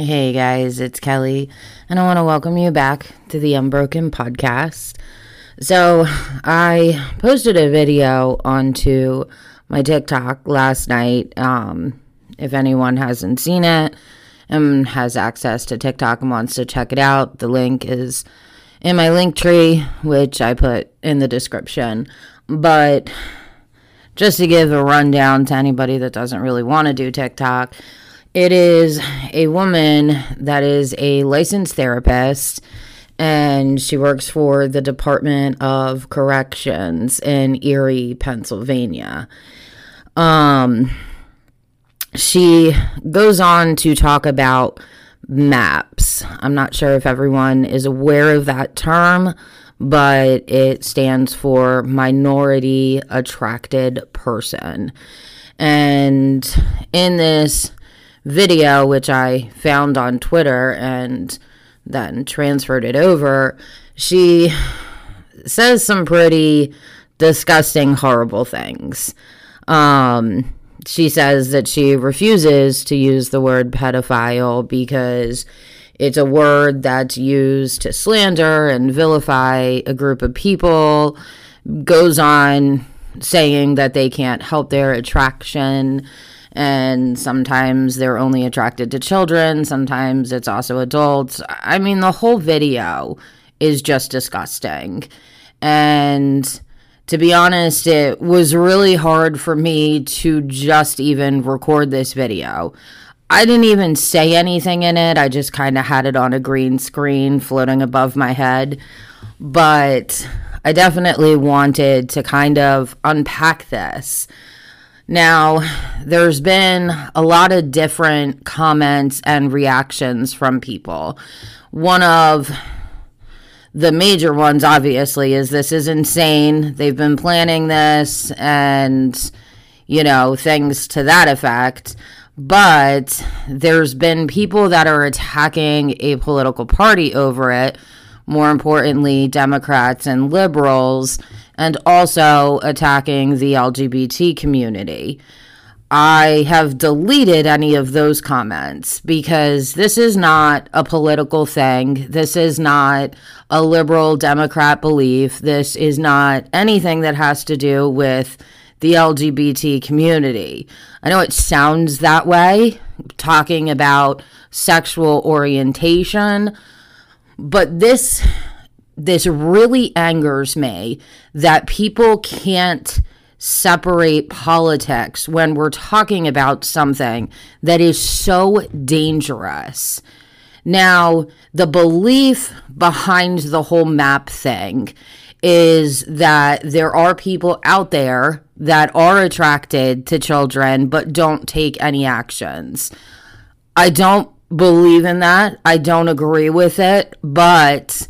Hey guys, it's Kelly, and I want to welcome you back to the Unbroken podcast. So, I posted a video onto my TikTok last night. Um, if anyone hasn't seen it and has access to TikTok and wants to check it out, the link is in my Linktree, which I put in the description. But just to give a rundown to anybody that doesn't really want to do TikTok, it is a woman that is a licensed therapist and she works for the Department of Corrections in Erie, Pennsylvania. Um, she goes on to talk about MAPS. I'm not sure if everyone is aware of that term, but it stands for Minority Attracted Person. And in this video, which I found on Twitter and then transferred it over, she says some pretty disgusting, horrible things. Um, she says that she refuses to use the word pedophile because it's a word that's used to slander and vilify a group of people. Goes on saying that they can't help their attraction and sometimes they're only attracted to children, sometimes it's also adults. I mean, the whole video is just disgusting. And to be honest, it was really hard for me to just even record this video. I didn't even say anything in it. I just kind of had it on a green screen floating above my head. But I definitely wanted to kind of unpack this now, there's been a lot of different comments and reactions from people. One of the major ones, obviously, is this is insane. They've been planning this and, you know, things to that effect. But there's been people that are attacking a political party over it, more importantly, Democrats and liberals and also attacking the LGBT community. I have deleted any of those comments because this is not a political thing. This is not a liberal Democrat belief. This is not anything that has to do with the LGBT community. I know it sounds that way, talking about sexual orientation, but this this really angers me that people can't separate politics when we're talking about something that is so dangerous. Now, the belief behind the whole map thing is that there are people out there that are attracted to children but don't take any actions. I don't believe in that. I don't agree with it, but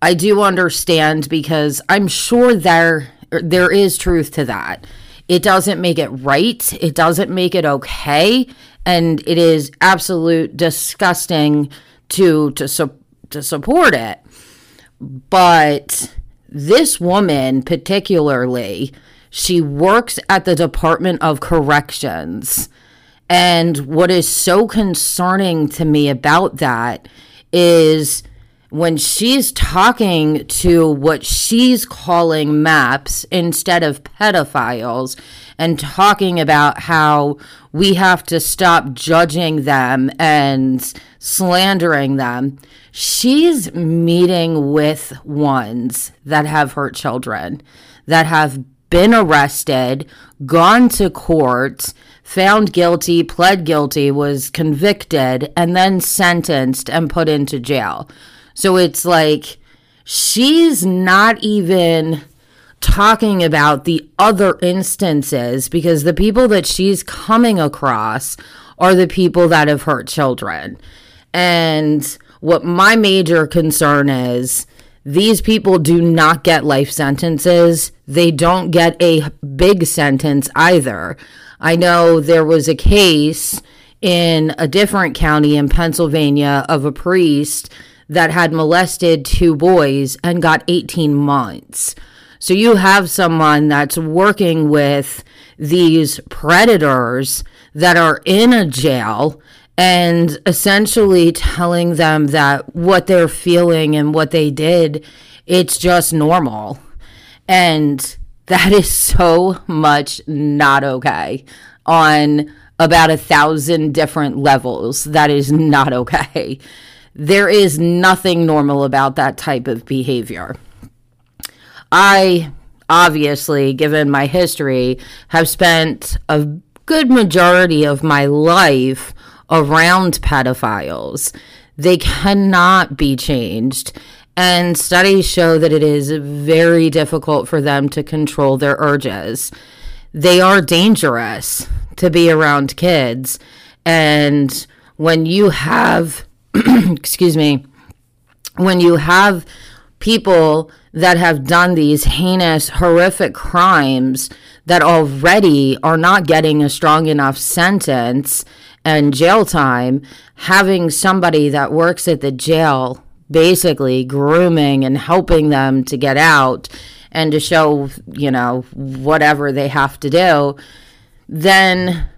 I do understand because I'm sure there there is truth to that. It doesn't make it right. It doesn't make it okay, and it is absolute disgusting to to su- to support it. But this woman particularly, she works at the Department of Corrections. And what is so concerning to me about that is when she's talking to what she's calling maps instead of pedophiles and talking about how we have to stop judging them and slandering them, she's meeting with ones that have hurt children, that have been arrested, gone to court, found guilty, pled guilty, was convicted, and then sentenced and put into jail. So it's like she's not even talking about the other instances because the people that she's coming across are the people that have hurt children. And what my major concern is these people do not get life sentences. They don't get a big sentence either. I know there was a case in a different county in Pennsylvania of a priest that had molested two boys and got 18 months. So you have someone that's working with these predators that are in a jail and essentially telling them that what they're feeling and what they did, it's just normal. And that is so much not okay on about a thousand different levels. That is not okay. There is nothing normal about that type of behavior. I obviously, given my history, have spent a good majority of my life around pedophiles. They cannot be changed. And studies show that it is very difficult for them to control their urges. They are dangerous to be around kids. And when you have, excuse me, when you have people that have done these heinous, horrific crimes that already are not getting a strong enough sentence and jail time, having somebody that works at the jail basically grooming and helping them to get out and to show, you know, whatever they have to do, then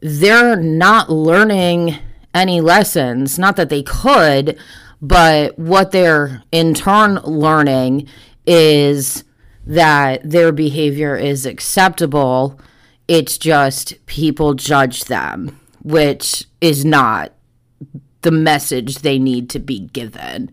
they're not learning any lessons. Not that they could, but what they're in turn learning is that their behavior is acceptable. It's just people judge them which is not the message they need to be given.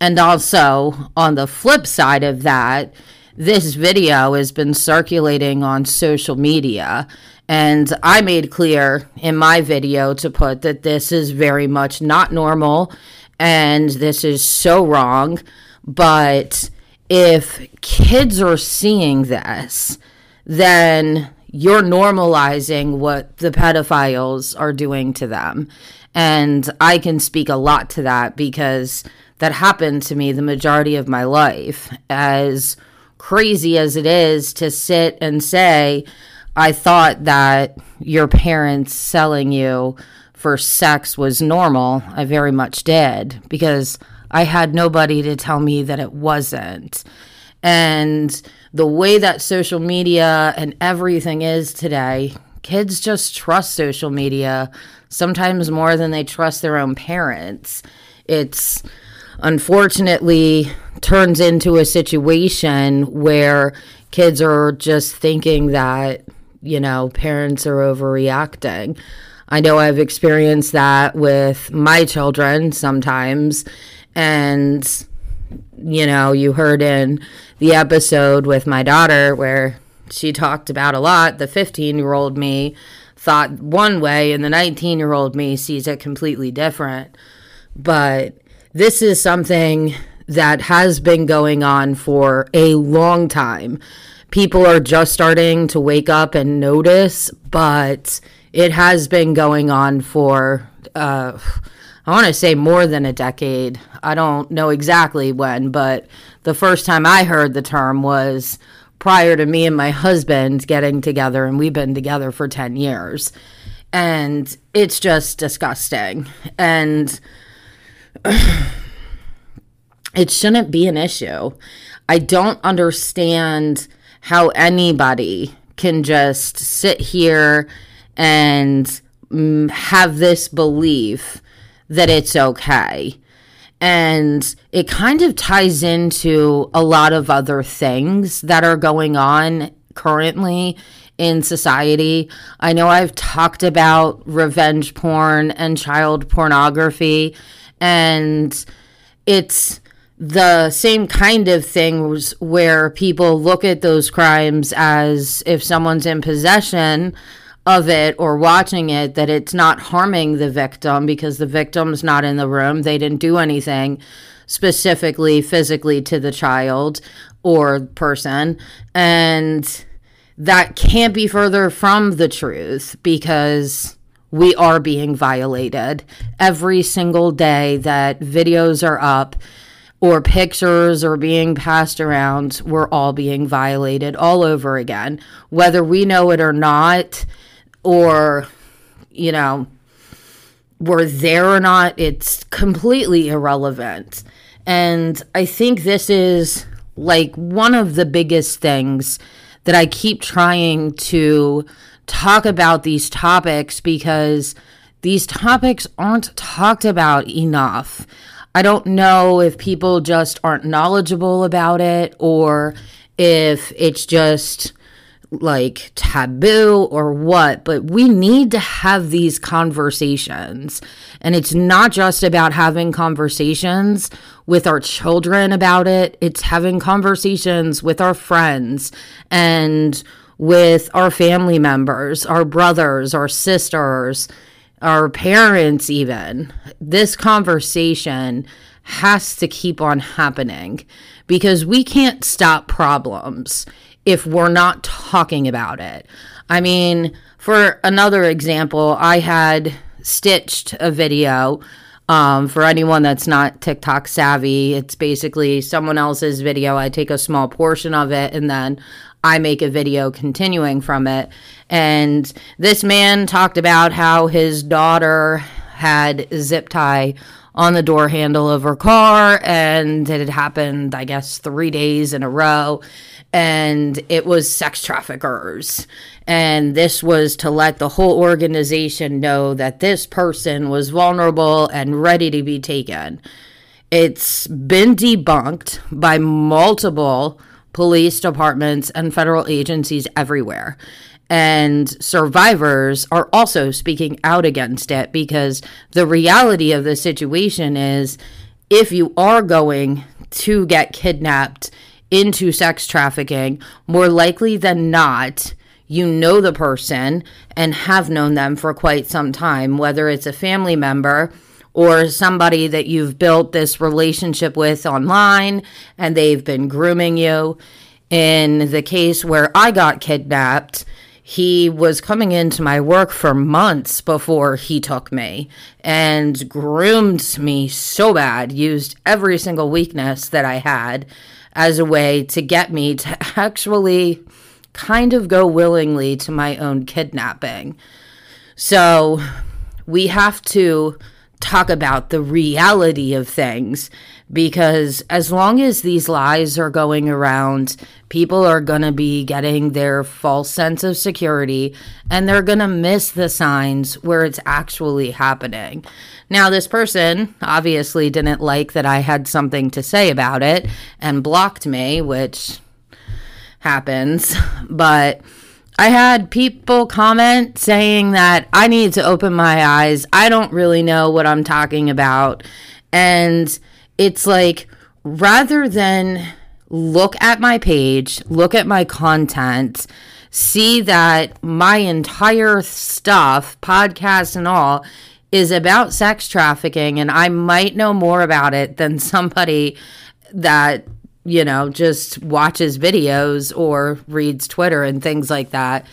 And also, on the flip side of that, this video has been circulating on social media. And I made clear in my video to put that this is very much not normal and this is so wrong. But if kids are seeing this, then you're normalizing what the pedophiles are doing to them. And I can speak a lot to that because that happened to me the majority of my life. As crazy as it is to sit and say, I thought that your parents selling you for sex was normal, I very much did because I had nobody to tell me that it wasn't. And the way that social media and everything is today, kids just trust social media sometimes more than they trust their own parents. It's unfortunately turns into a situation where kids are just thinking that, you know, parents are overreacting. I know I've experienced that with my children sometimes. And, you know, you heard in the episode with my daughter where she talked about a lot. The 15 year old me thought one way, and the 19 year old me sees it completely different. But this is something that has been going on for a long time. People are just starting to wake up and notice, but it has been going on for, uh, I want to say more than a decade. I don't know exactly when, but the first time I heard the term was prior to me and my husband getting together, and we've been together for 10 years. And it's just disgusting. And it shouldn't be an issue. I don't understand how anybody can just sit here and mm, have this belief that it's okay and it kind of ties into a lot of other things that are going on currently in society. I know I've talked about revenge porn and child pornography, and it's the same kind of things where people look at those crimes as if someone's in possession of it or watching it that it's not harming the victim because the victim's not in the room. They didn't do anything specifically physically to the child or person. And that can't be further from the truth because we are being violated every single day that videos are up or pictures are being passed around, we're all being violated all over again. Whether we know it or not, or, you know, were there or not, it's completely irrelevant. And I think this is like one of the biggest things that I keep trying to talk about these topics because these topics aren't talked about enough. I don't know if people just aren't knowledgeable about it or if it's just like taboo or what, but we need to have these conversations. And it's not just about having conversations with our children about it, it's having conversations with our friends and with our family members, our brothers, our sisters, our parents, even. This conversation has to keep on happening because we can't stop problems if we're not talking about it. I mean, for another example, I had stitched a video. Um, for anyone that's not TikTok savvy, it's basically someone else's video. I take a small portion of it and then I make a video continuing from it. And this man talked about how his daughter had zip tie on the door handle of her car and it had happened, I guess, three days in a row and it was sex traffickers. And this was to let the whole organization know that this person was vulnerable and ready to be taken. It's been debunked by multiple police departments and federal agencies everywhere. And survivors are also speaking out against it because the reality of the situation is if you are going to get kidnapped, into sex trafficking, more likely than not, you know the person and have known them for quite some time, whether it's a family member or somebody that you've built this relationship with online and they've been grooming you. In the case where I got kidnapped, he was coming into my work for months before he took me and groomed me so bad, used every single weakness that I had as a way to get me to actually kind of go willingly to my own kidnapping. So we have to talk about the reality of things because as long as these lies are going around, people are going to be getting their false sense of security and they're going to miss the signs where it's actually happening. Now, this person obviously didn't like that I had something to say about it and blocked me, which happens, but. I had people comment saying that I need to open my eyes. I don't really know what I'm talking about. And it's like rather than look at my page, look at my content, see that my entire stuff, podcast and all, is about sex trafficking, and I might know more about it than somebody that, you know, just watches videos or reads Twitter and things like that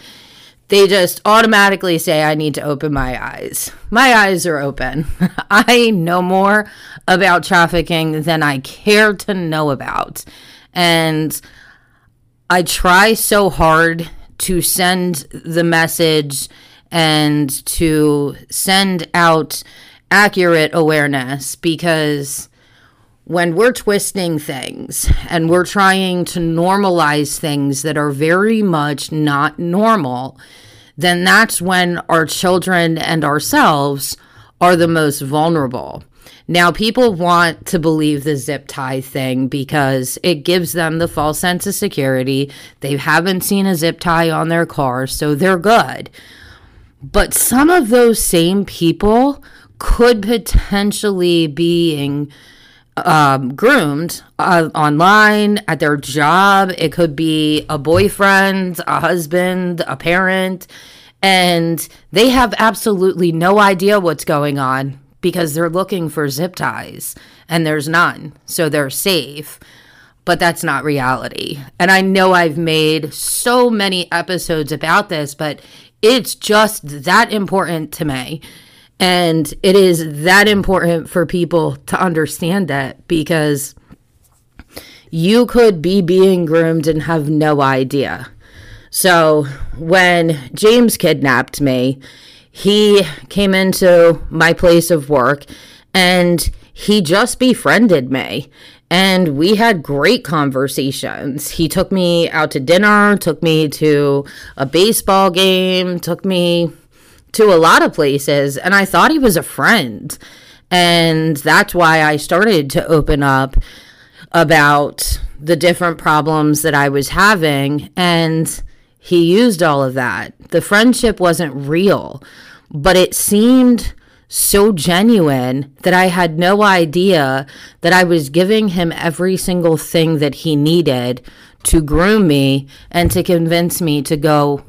they just automatically say I need to open my eyes. My eyes are open. I know more about trafficking than I care to know about. And I try so hard to send the message and to send out accurate awareness because when we're twisting things and we're trying to normalize things that are very much not normal, then that's when our children and ourselves are the most vulnerable. Now, people want to believe the zip tie thing because it gives them the false sense of security. They haven't seen a zip tie on their car, so they're good. But some of those same people could potentially being um, groomed uh, online at their job. It could be a boyfriend, a husband, a parent, and they have absolutely no idea what's going on because they're looking for zip ties and there's none. So they're safe. But that's not reality. And I know I've made so many episodes about this, but it's just that important to me and it is that important for people to understand that because you could be being groomed and have no idea. So when James kidnapped me, he came into my place of work and he just befriended me. And we had great conversations. He took me out to dinner, took me to a baseball game, took me to a lot of places, and I thought he was a friend. And that's why I started to open up about the different problems that I was having. And he used all of that. The friendship wasn't real, but it seemed so genuine that I had no idea that I was giving him every single thing that he needed to groom me and to convince me to go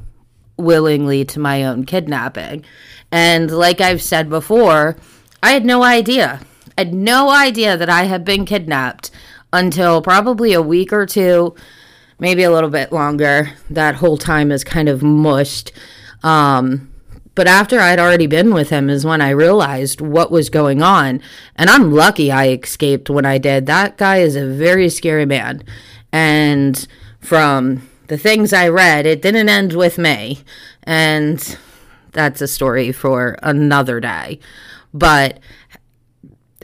willingly to my own kidnapping. And like I've said before, I had no idea. I had no idea that I had been kidnapped until probably a week or two, maybe a little bit longer. That whole time is kind of mushed. Um, but after I'd already been with him is when I realized what was going on. And I'm lucky I escaped when I did. That guy is a very scary man. And from the things I read, it didn't end with me. And that's a story for another day. But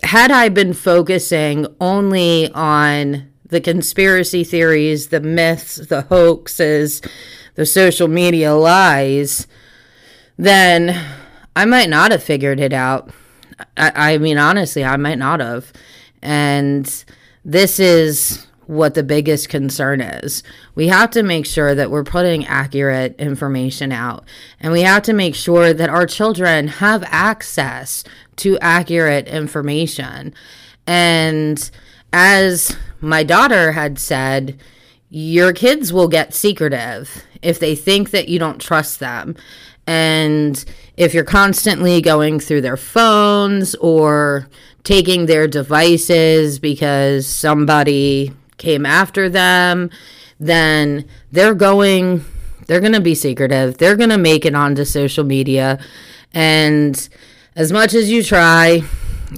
had I been focusing only on the conspiracy theories, the myths, the hoaxes, the social media lies, then I might not have figured it out. I, I mean, honestly, I might not have. And this is what the biggest concern is. We have to make sure that we're putting accurate information out, and we have to make sure that our children have access to accurate information. And as my daughter had said, your kids will get secretive if they think that you don't trust them. And if you're constantly going through their phones or taking their devices because somebody came after them, then they're going they're going to be secretive. They're going to make it onto social media and as much as you try,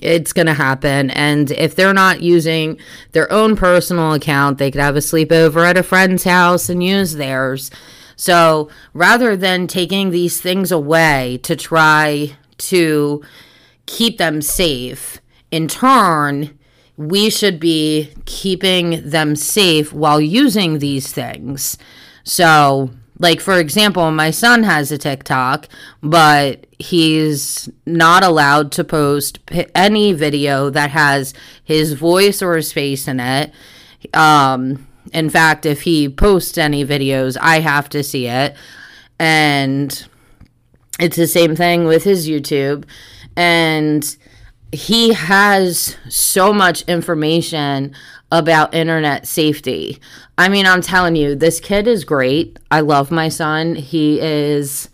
it's going to happen. And if they're not using their own personal account, they could have a sleepover at a friend's house and use theirs. So rather than taking these things away to try to keep them safe, in turn, we should be keeping them safe while using these things. So, like, for example, my son has a TikTok, but he's not allowed to post any video that has his voice or his face in it. Um, in fact, if he posts any videos, I have to see it. And it's the same thing with his YouTube. And he has so much information about internet safety. I mean, I'm telling you, this kid is great. I love my son. He is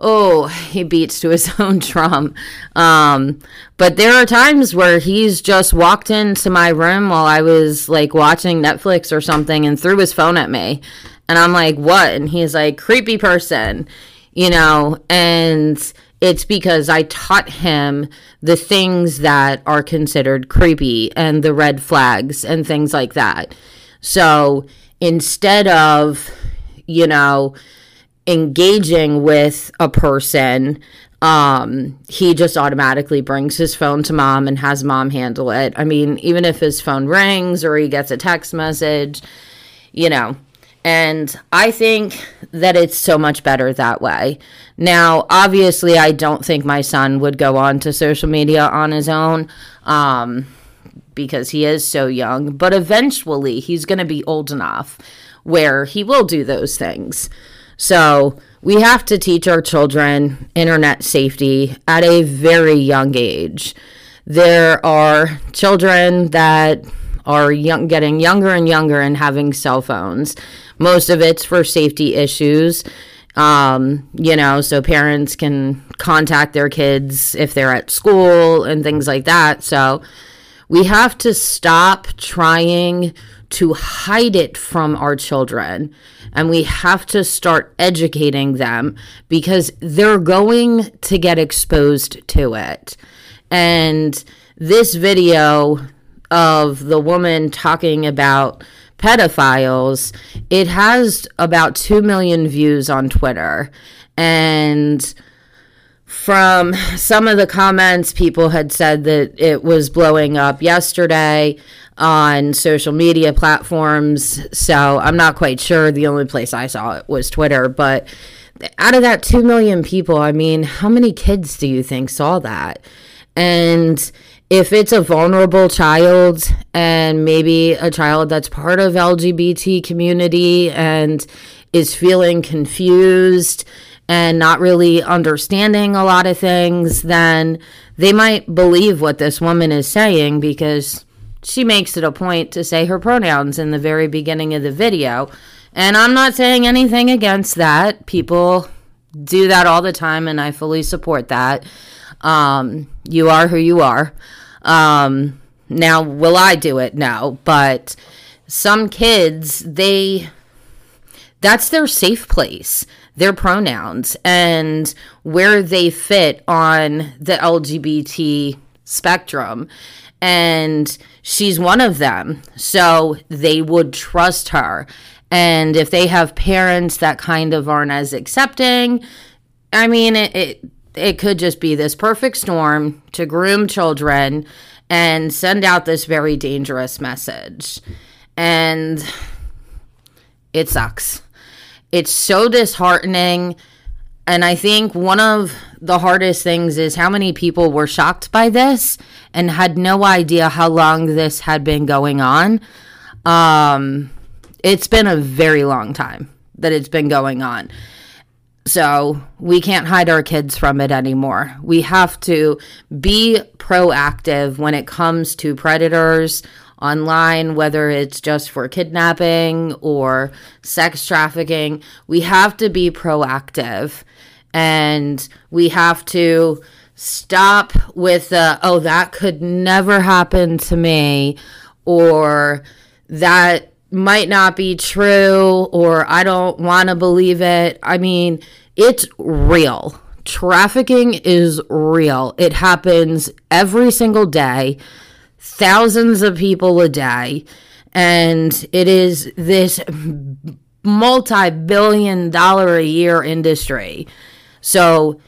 oh, he beats to his own drum. Um, but there are times where he's just walked into my room while I was like watching Netflix or something and threw his phone at me. And I'm like, what? And he's like, creepy person, you know, and it's because I taught him the things that are considered creepy and the red flags and things like that. So instead of, you know, engaging with a person, um, he just automatically brings his phone to mom and has mom handle it. I mean, even if his phone rings or he gets a text message, you know. And I think that it's so much better that way. Now, obviously, I don't think my son would go on to social media on his own um, because he is so young, but eventually he's going to be old enough where he will do those things. So we have to teach our children internet safety at a very young age. There are children that are young, getting younger and younger and having cell phones. Most of it's for safety issues. Um, you know, so parents can contact their kids if they're at school and things like that. So we have to stop trying to hide it from our children and we have to start educating them because they're going to get exposed to it. And this video of the woman talking about pedophiles, it has about 2 million views on Twitter. And from some of the comments, people had said that it was blowing up yesterday on social media platforms. So I'm not quite sure. The only place I saw it was Twitter, but out of that 2 million people, I mean, how many kids do you think saw that? And if it's a vulnerable child and maybe a child that's part of LGBT community and is feeling confused and not really understanding a lot of things, then they might believe what this woman is saying because she makes it a point to say her pronouns in the very beginning of the video. And I'm not saying anything against that. People do that all the time, and I fully support that. Um, you are who you are. Um, now, will I do it? No. But some kids, they, that's their safe place, their pronouns, and where they fit on the LGBT spectrum and she's one of them. So they would trust her. And if they have parents that kind of aren't as accepting, I mean, it, it, it could just be this perfect storm to groom children and send out this very dangerous message. And it sucks. It's so disheartening. And I think one of the hardest things is how many people were shocked by this and had no idea how long this had been going on. Um, it's been a very long time that it's been going on. So we can't hide our kids from it anymore. We have to be proactive when it comes to predators online, whether it's just for kidnapping or sex trafficking. We have to be proactive and we have to stop with the, oh, that could never happen to me or that might not be true or I don't want to believe it. I mean, it's real. Trafficking is real. It happens every single day, thousands of people a day, and it is this multi billion dollar a year industry. So,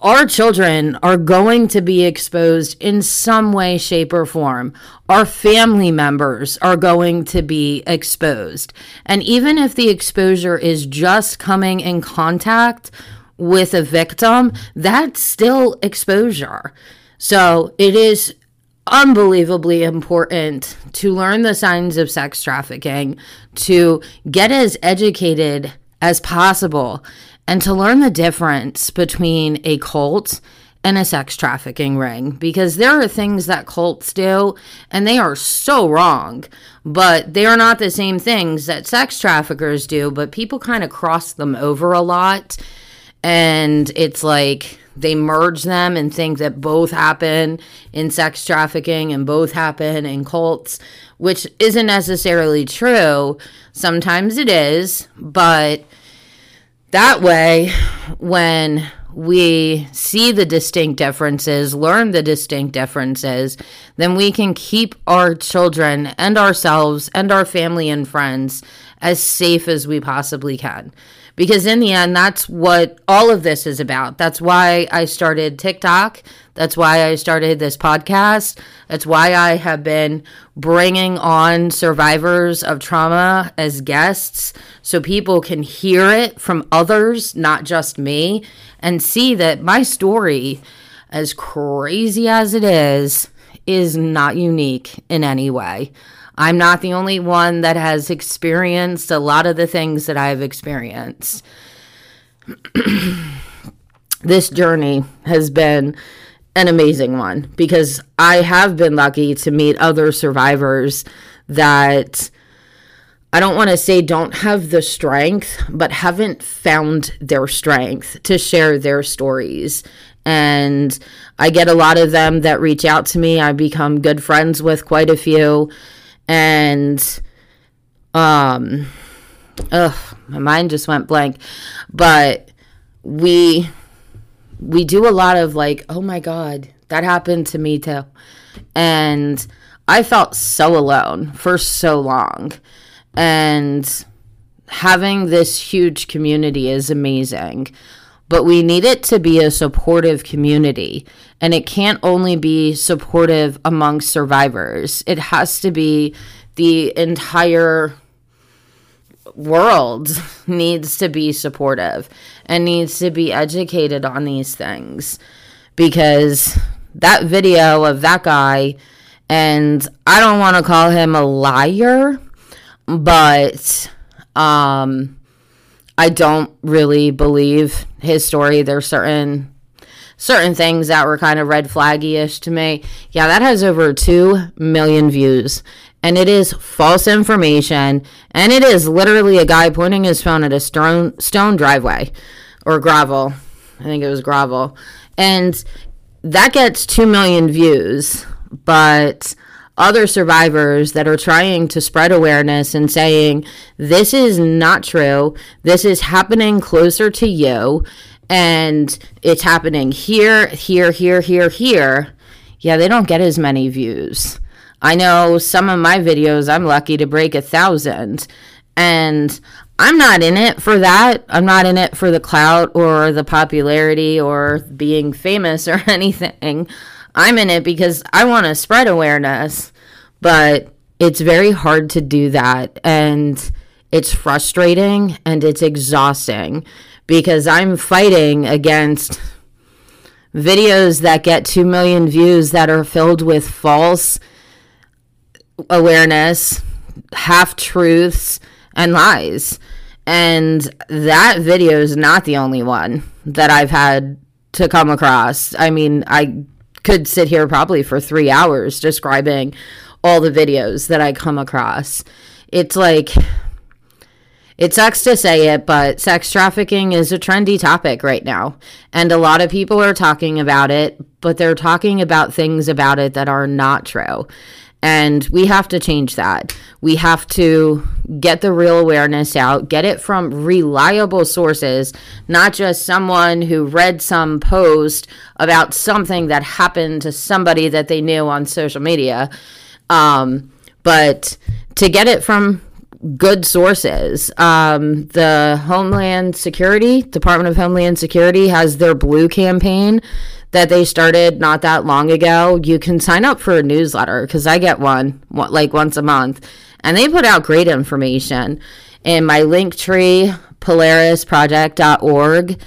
our children are going to be exposed in some way, shape, or form. Our family members are going to be exposed. And even if the exposure is just coming in contact with a victim, that's still exposure. So, it is unbelievably important to learn the signs of sex trafficking, to get as educated as possible and to learn the difference between a cult and a sex trafficking ring because there are things that cults do and they are so wrong, but they are not the same things that sex traffickers do, but people kind of cross them over a lot. And it's like they merge them and think that both happen in sex trafficking and both happen in cults, which isn't necessarily true. Sometimes it is, but that way, when we see the distinct differences, learn the distinct differences, then we can keep our children and ourselves and our family and friends as safe as we possibly can. Because in the end, that's what all of this is about. That's why I started TikTok. That's why I started this podcast. That's why I have been bringing on survivors of trauma as guests so people can hear it from others, not just me, and see that my story, as crazy as it is, is not unique in any way. I'm not the only one that has experienced a lot of the things that I've experienced. this journey has been an amazing one because I have been lucky to meet other survivors that I don't want to say don't have the strength, but haven't found their strength to share their stories. And I get a lot of them that reach out to me. I become good friends with quite a few and um ugh my mind just went blank. But we we do a lot of like oh my god that happened to me too. And i felt so alone for so long. And having this huge community is amazing but we need it to be a supportive community. And it can't only be supportive among survivors, it has to be the entire world needs to be supportive and needs to be educated on these things because that video of that guy and I don't want to call him a liar but um I don't really believe his story. There's certain certain things that were kind of red flaggy-ish to me. Yeah that has over 2 million views and it is false information and it is literally a guy pointing his phone at a stone stone driveway or gravel. I think it was gravel. And that gets 2 million views but other survivors that are trying to spread awareness and saying this is not true this is happening closer to you and it's happening here here here here here yeah they don't get as many views I know some of my videos, I'm lucky to break a thousand. And I'm not in it for that. I'm not in it for the clout or the popularity or being famous or anything. I'm in it because I want to spread awareness. But it's very hard to do that. And it's frustrating and it's exhausting because I'm fighting against videos that get 2 million views that are filled with false awareness, half truths, and lies. And that video is not the only one that I've had to come across. I mean, I could sit here probably for three hours describing all the videos that I come across. It's like, it sucks to say it, but sex trafficking is a trendy topic right now. And a lot of people are talking about it, but they're talking about things about it that are not true. And we have to change that. We have to get the real awareness out, get it from reliable sources, not just someone who read some post about something that happened to somebody that they knew on social media. Um, but to get it from good sources. Um, the Homeland Security, Department of Homeland Security, has their blue campaign that they started not that long ago, you can sign up for a newsletter because I get one like once a month, and they put out great information. And my Linktree, polarisproject.org,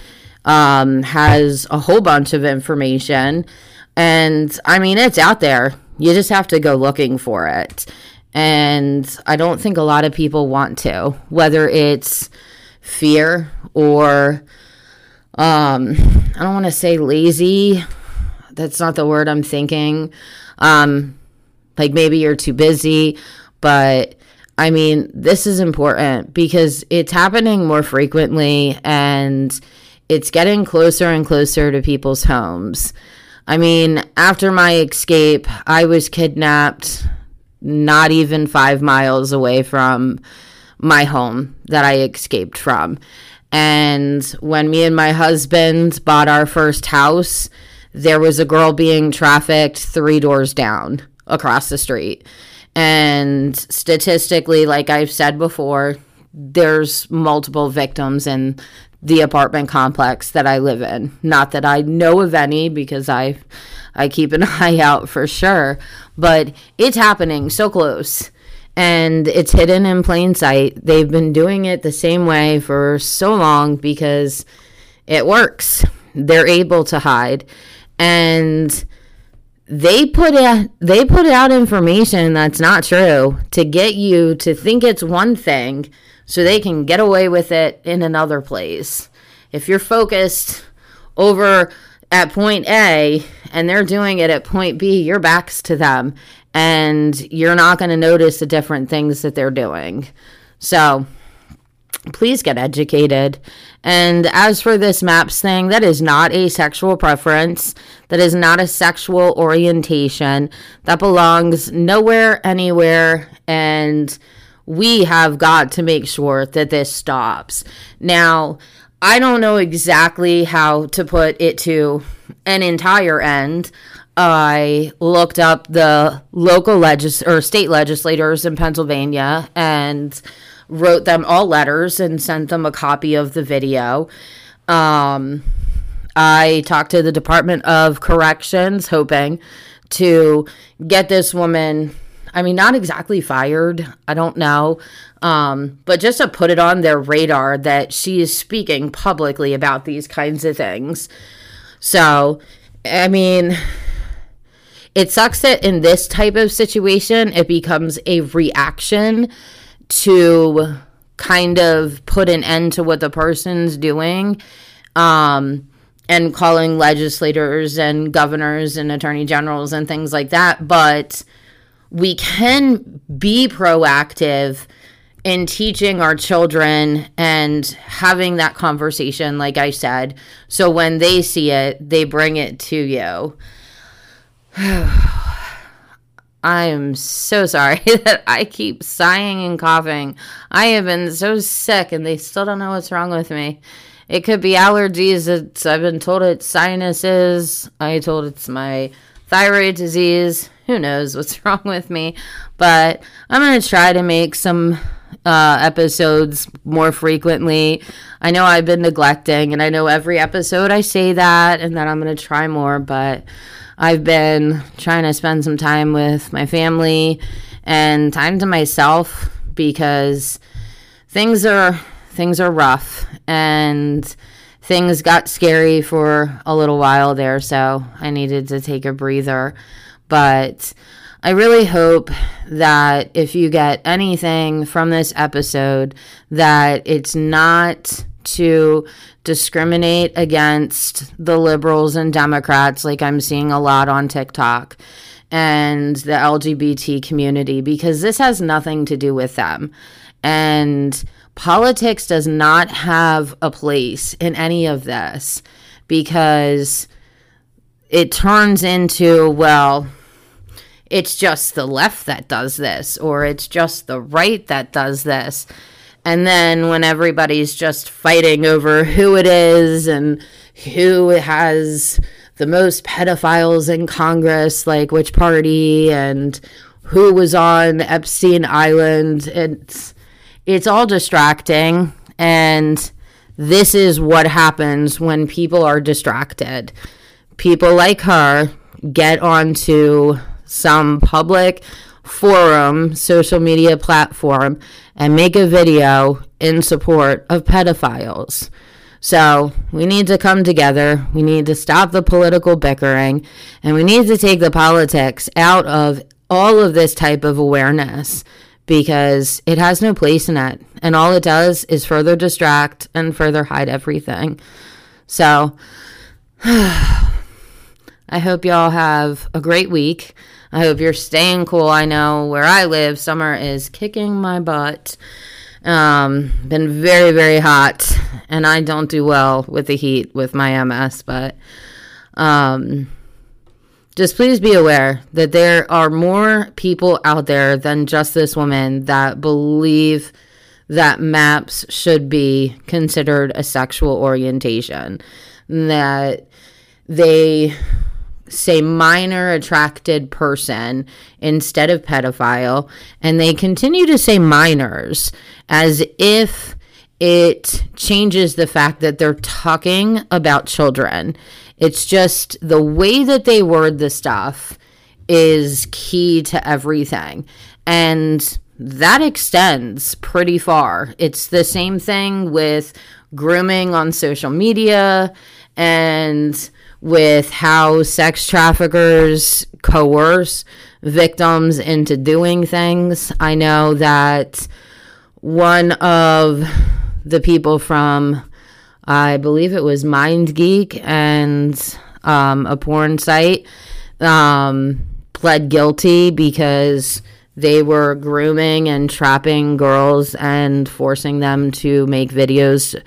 um, has a whole bunch of information. And I mean, it's out there. You just have to go looking for it. And I don't think a lot of people want to, whether it's fear or um I don't want to say lazy. That's not the word I'm thinking. Um like maybe you're too busy, but I mean, this is important because it's happening more frequently and it's getting closer and closer to people's homes. I mean, after my escape, I was kidnapped not even five miles away from my home that I escaped from. And when me and my husband bought our first house, there was a girl being trafficked three doors down across the street. And statistically, like I've said before, there's multiple victims in the apartment complex that I live in. Not that I know of any because I I keep an eye out for sure, but it's happening so close and it's hidden in plain sight. They've been doing it the same way for so long because it works. They're able to hide and they put out they put out information that's not true to get you to think it's one thing so they can get away with it in another place. If you're focused over at point A and they're doing it at point B, your back's to them and you're not going to notice the different things that they're doing. So please get educated. And as for this MAPS thing, that is not a sexual preference. That is not a sexual orientation. That belongs nowhere, anywhere. And we have got to make sure that this stops. Now, I don't know exactly how to put it to an entire end. I looked up the local legis or state legislators in Pennsylvania and wrote them all letters and sent them a copy of the video. Um, I talked to the Department of Corrections, hoping to get this woman I mean, not exactly fired. I don't know. Um, but just to put it on their radar that she is speaking publicly about these kinds of things. So, I mean, it sucks that in this type of situation, it becomes a reaction to kind of put an end to what the person's doing. Um, and calling legislators and governors and attorney generals and things like that. But we can be proactive in teaching our children and having that conversation, like I said. So when they see it, they bring it to you. I am so sorry that I keep sighing and coughing. I have been so sick and they still don't know what's wrong with me. It could be allergies. It's, I've been told it's sinuses. I told it's my thyroid disease. Who knows what's wrong with me? But I'm going to try to make some uh, episodes more frequently. I know I've been neglecting, and I know every episode I say that, and that I'm going to try more, but I've been trying to spend some time with my family and time to myself because things are things are rough and things got scary for a little while there, so I needed to take a breather. But I really hope that if you get anything from this episode, that it's not to discriminate against the liberals and Democrats, like I'm seeing a lot on TikTok, and the LGBT community, because this has nothing to do with them. And politics does not have a place in any of this because it turns into, well, it's just the left that does this, or it's just the right that does this. And then when everybody's just fighting over who it is and who has the most pedophiles in Congress, like which party and who was on Epstein Island, it's it's all distracting and this is what happens when people are distracted. People like her get onto some public forum, social media platform, and make a video in support of pedophiles. So we need to come together. We need to stop the political bickering, and we need to take the politics out of all of this type of awareness because it has no place in it. And all it does is further distract and further hide everything. So I hope y'all have a great week. I hope you're staying cool. I know where I live, summer is kicking my butt. Um, been very, very hot, and I don't do well with the heat with my MS, but um, just please be aware that there are more people out there than just this woman that believe that MAPS should be considered a sexual orientation. That they say minor attracted person instead of pedophile, and they continue to say minors as if it changes the fact that they're talking about children. It's just the way that they word the stuff is key to everything. And that extends pretty far. It's the same thing with grooming on social media and with how sex traffickers coerce victims into doing things. I know that one of the people from, I believe it was MindGeek and um, a porn site, um, pled guilty because they were grooming and trapping girls and forcing them to make videos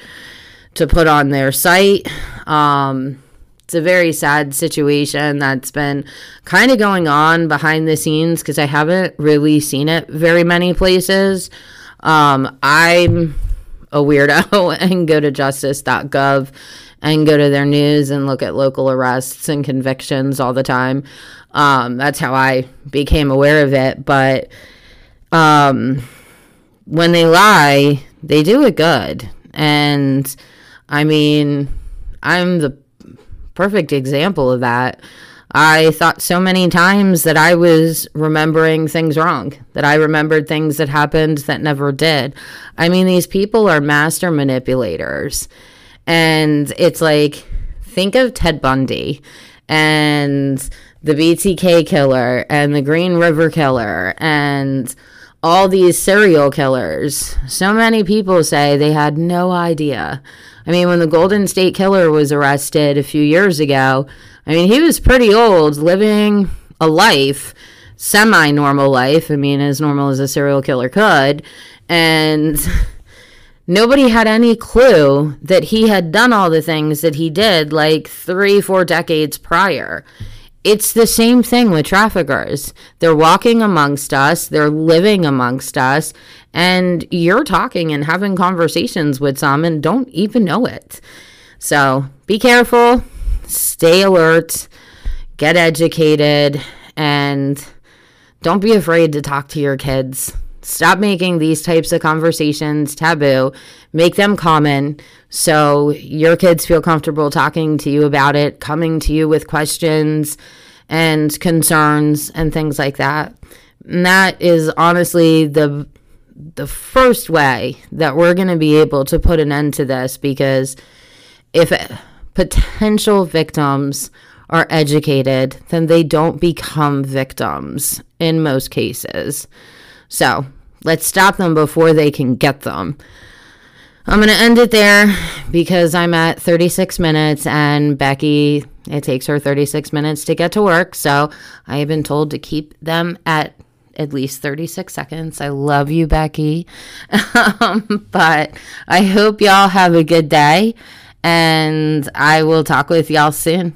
to put on their site. Um, it's a very sad situation that's been kind of going on behind the scenes because I haven't really seen it very many places. Um, I'm a weirdo and go to justice.gov and go to their news and look at local arrests and convictions all the time. Um, that's how I became aware of it. But um, when they lie, they do it good. And I mean, I'm the perfect example of that. I thought so many times that I was remembering things wrong, that I remembered things that happened that never did. I mean, these people are master manipulators. And it's like, think of Ted Bundy and the BTK killer and the Green River killer and all these serial killers. So many people say they had no idea. I mean, when the Golden State Killer was arrested a few years ago, I mean, he was pretty old, living a life, semi normal life. I mean, as normal as a serial killer could. And nobody had any clue that he had done all the things that he did like three, four decades prior. It's the same thing with traffickers. They're walking amongst us, they're living amongst us, and you're talking and having conversations with some and don't even know it. So be careful, stay alert, get educated, and don't be afraid to talk to your kids. Stop making these types of conversations taboo. Make them common so your kids feel comfortable talking to you about it, coming to you with questions and concerns and things like that. And that is honestly the the first way that we're going to be able to put an end to this because if potential victims are educated, then they don't become victims in most cases. So, Let's stop them before they can get them. I'm going to end it there because I'm at 36 minutes and Becky, it takes her 36 minutes to get to work. So I have been told to keep them at at least 36 seconds. I love you, Becky. um, but I hope y'all have a good day and I will talk with y'all soon.